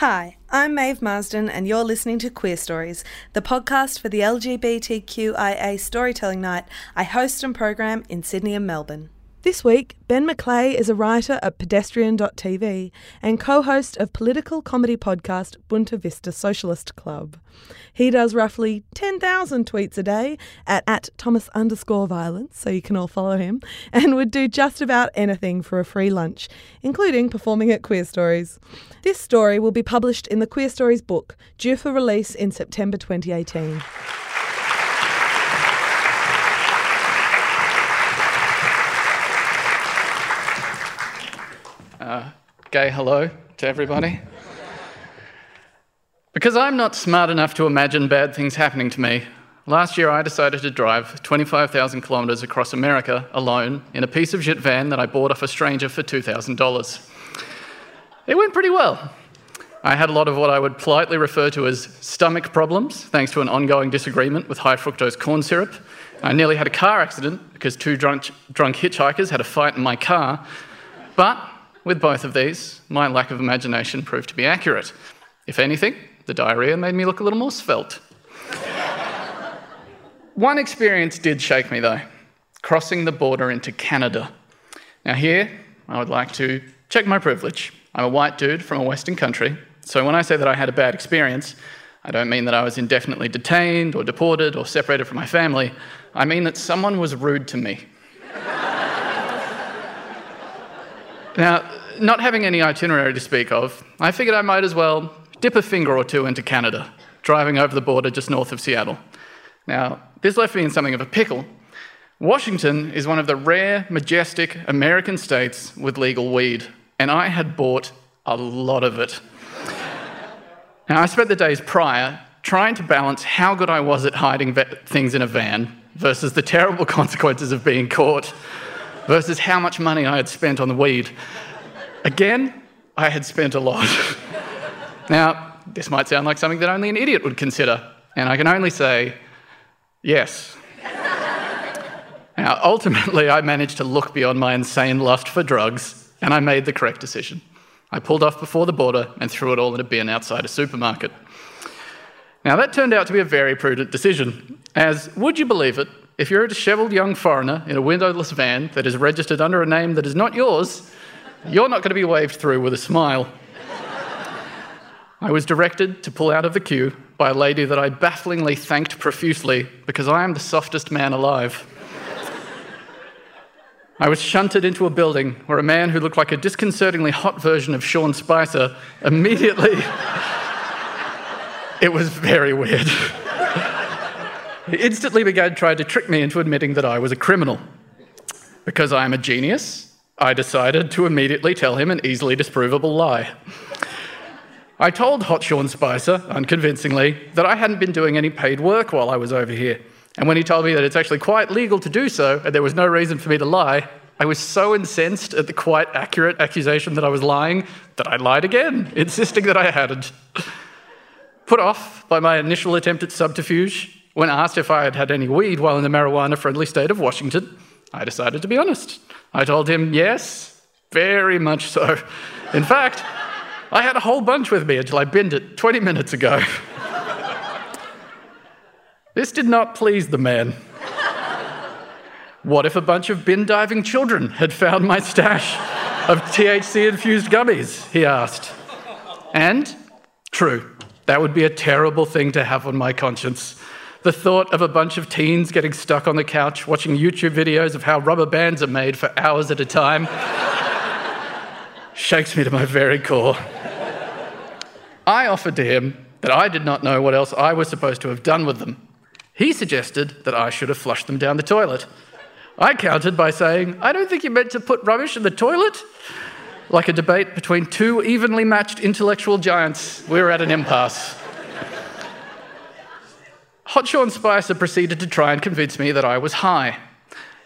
Hi, I'm Maeve Marsden, and you're listening to Queerstories, the podcast for the LGBTQIA storytelling night I host and program in Sydney and Melbourne. This week, Ben McLeay is a writer at pedestrian.tv and co host of political comedy podcast Boonta Vista Socialist Club. He does roughly 10,000 tweets a day at, at Thomas underscore violence, so you can all follow him, and would do just about anything for a free lunch, including performing at Queerstories. This story will be published in the Queerstories book, due for release in September 2018. Uh, gay hello to everybody. Because I'm not smart enough to imagine bad things happening to me, last year I decided to drive 25,000 kilometres across America alone in a piece of shit van that I bought off a stranger for $2,000. It went pretty well. I had a lot of what I would politely refer to as stomach problems, thanks to an ongoing disagreement with high fructose corn syrup. I nearly had a car accident because two drunk, drunk hitchhikers had a fight in my car. But with both of these, my lack of imagination proved to be accurate. If anything, the diarrhea made me look a little more svelte. One experience did shake me, though crossing the border into Canada. Now, here, I would like to check my privilege. I'm a white dude from a Western country, so when I say that I had a bad experience, I don't mean that I was indefinitely detained or deported or separated from my family. I mean that someone was rude to me. Now, not having any itinerary to speak of, I figured I might as well dip a finger or two into Canada, driving over the border just north of Seattle. Now, this left me in something of a pickle. Washington is one of the rare, majestic American states with legal weed, and I had bought a lot of it. now, I spent the days prior trying to balance how good I was at hiding things in a van versus the terrible consequences of being caught versus how much money I had spent on the weed. Again, I had spent a lot. now, this might sound like something that only an idiot would consider, and I can only say, yes. now, ultimately, I managed to look beyond my insane lust for drugs, and I made the correct decision. I pulled off before the border and threw it all in a bin outside a supermarket. Now, that turned out to be a very prudent decision, as, would you believe it, if you're a dishevelled young foreigner in a windowless van that is registered under a name that is not yours, you're not going to be waved through with a smile. I was directed to pull out of the queue by a lady that I bafflingly thanked profusely because I am the softest man alive. I was shunted into a building where a man who looked like a disconcertingly hot version of Sean Spicer immediately. it was very weird. He instantly began trying to trick me into admitting that I was a criminal. Because I am a genius, I decided to immediately tell him an easily disprovable lie. I told Hot Sean Spicer, unconvincingly, that I hadn't been doing any paid work while I was over here. And when he told me that it's actually quite legal to do so and there was no reason for me to lie, I was so incensed at the quite accurate accusation that I was lying that I lied again, insisting that I hadn't. Put off by my initial attempt at subterfuge, when asked if I had had any weed while in the marijuana friendly state of Washington, I decided to be honest. I told him, yes, very much so. In fact, I had a whole bunch with me until I binned it 20 minutes ago. this did not please the man. What if a bunch of bin diving children had found my stash of THC infused gummies? He asked. And, true, that would be a terrible thing to have on my conscience. The thought of a bunch of teens getting stuck on the couch watching YouTube videos of how rubber bands are made for hours at a time shakes me to my very core. I offered to him that I did not know what else I was supposed to have done with them. He suggested that I should have flushed them down the toilet. I countered by saying, I don't think you meant to put rubbish in the toilet. Like a debate between two evenly matched intellectual giants, we were at an impasse. Hot and Spicer proceeded to try and convince me that I was high.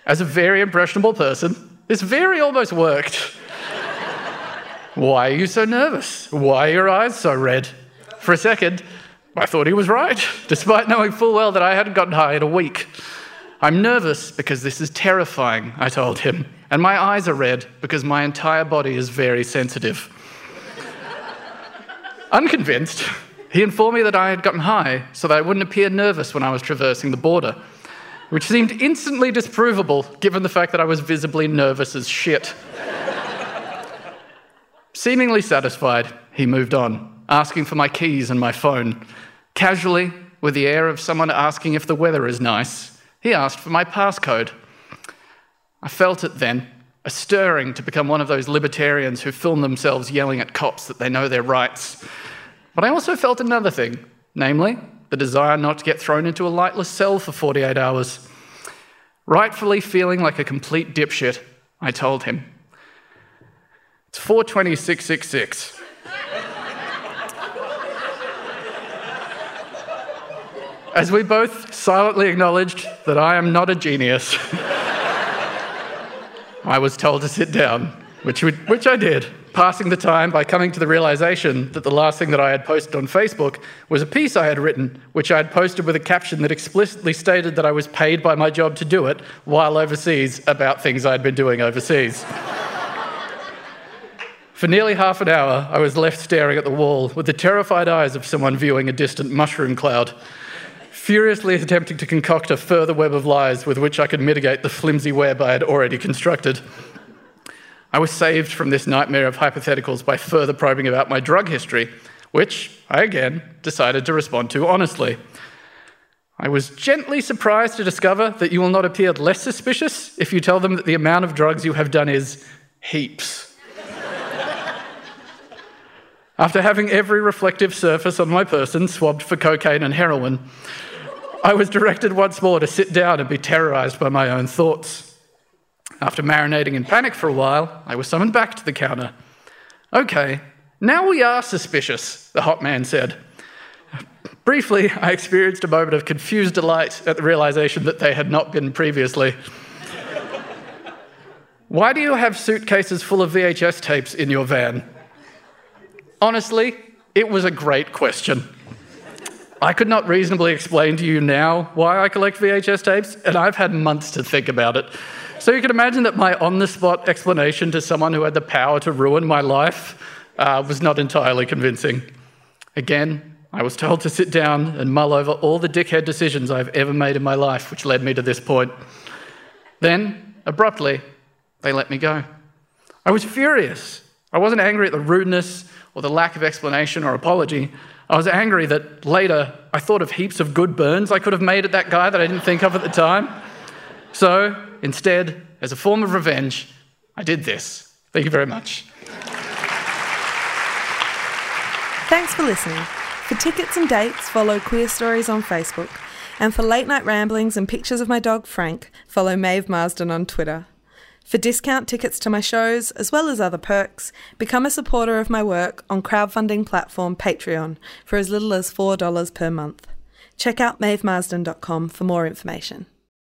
As a very impressionable person, this very almost worked. Why are you so nervous? Why are your eyes so red? For a second, I thought he was right, despite knowing full well that I hadn't gotten high in a week. I'm nervous because this is terrifying, I told him, and my eyes are red because my entire body is very sensitive. Unconvinced, he informed me that I had gotten high so that I wouldn't appear nervous when I was traversing the border, which seemed instantly disprovable given the fact that I was visibly nervous as shit. Seemingly satisfied, he moved on, asking for my keys and my phone. Casually, with the air of someone asking if the weather is nice, he asked for my passcode. I felt it then, a stirring to become one of those libertarians who film themselves yelling at cops that they know their rights. But I also felt another thing, namely, the desire not to get thrown into a lightless cell for 48 hours. Rightfully feeling like a complete dipshit, I told him. It's 42666. As we both silently acknowledged that I am not a genius, I was told to sit down, which, which I did passing the time by coming to the realization that the last thing that I had posted on Facebook was a piece I had written, which I had posted with a caption that explicitly stated that I was paid by my job to do it while overseas about things I had been doing overseas. For nearly half an hour, I was left staring at the wall with the terrified eyes of someone viewing a distant mushroom cloud, furiously attempting to concoct a further web of lies with which I could mitigate the flimsy web I had already constructed. I was saved from this nightmare of hypotheticals by further probing about my drug history, which I again decided to respond to honestly. I was gently surprised to discover that you will not appear less suspicious if you tell them that the amount of drugs you have done is heaps. After having every reflective surface on my person swabbed for cocaine and heroin, I was directed once more to sit down and be terrorized by my own thoughts. After marinating in panic for a while, I was summoned back to the counter. Okay, now we are suspicious, the hot man said. Briefly, I experienced a moment of confused delight at the realization that they had not been previously. Why do you have suitcases full of VHS tapes in your van? Honestly, it was a great question. I could not reasonably explain to you now why I collect VHS tapes, and I've had months to think about it. So you can imagine that my on the spot explanation to someone who had the power to ruin my life uh, was not entirely convincing. Again, I was told to sit down and mull over all the dickhead decisions I've ever made in my life, which led me to this point. Then, abruptly, they let me go. I was furious. I wasn't angry at the rudeness or the lack of explanation or apology. I was angry that later I thought of heaps of good burns I could have made at that guy that I didn't think of at the time. So instead, as a form of revenge, I did this. Thank you very much. Thanks for listening. For tickets and dates, follow Queerstories on Facebook. And for late night ramblings and pictures of my dog Frank, follow Maeve Marsden on Twitter. For discount tickets to my shows, as well as other perks, become a supporter of my work on crowdfunding platform Patreon for as little as $4 per month. Check out maevemarsden.com for more information.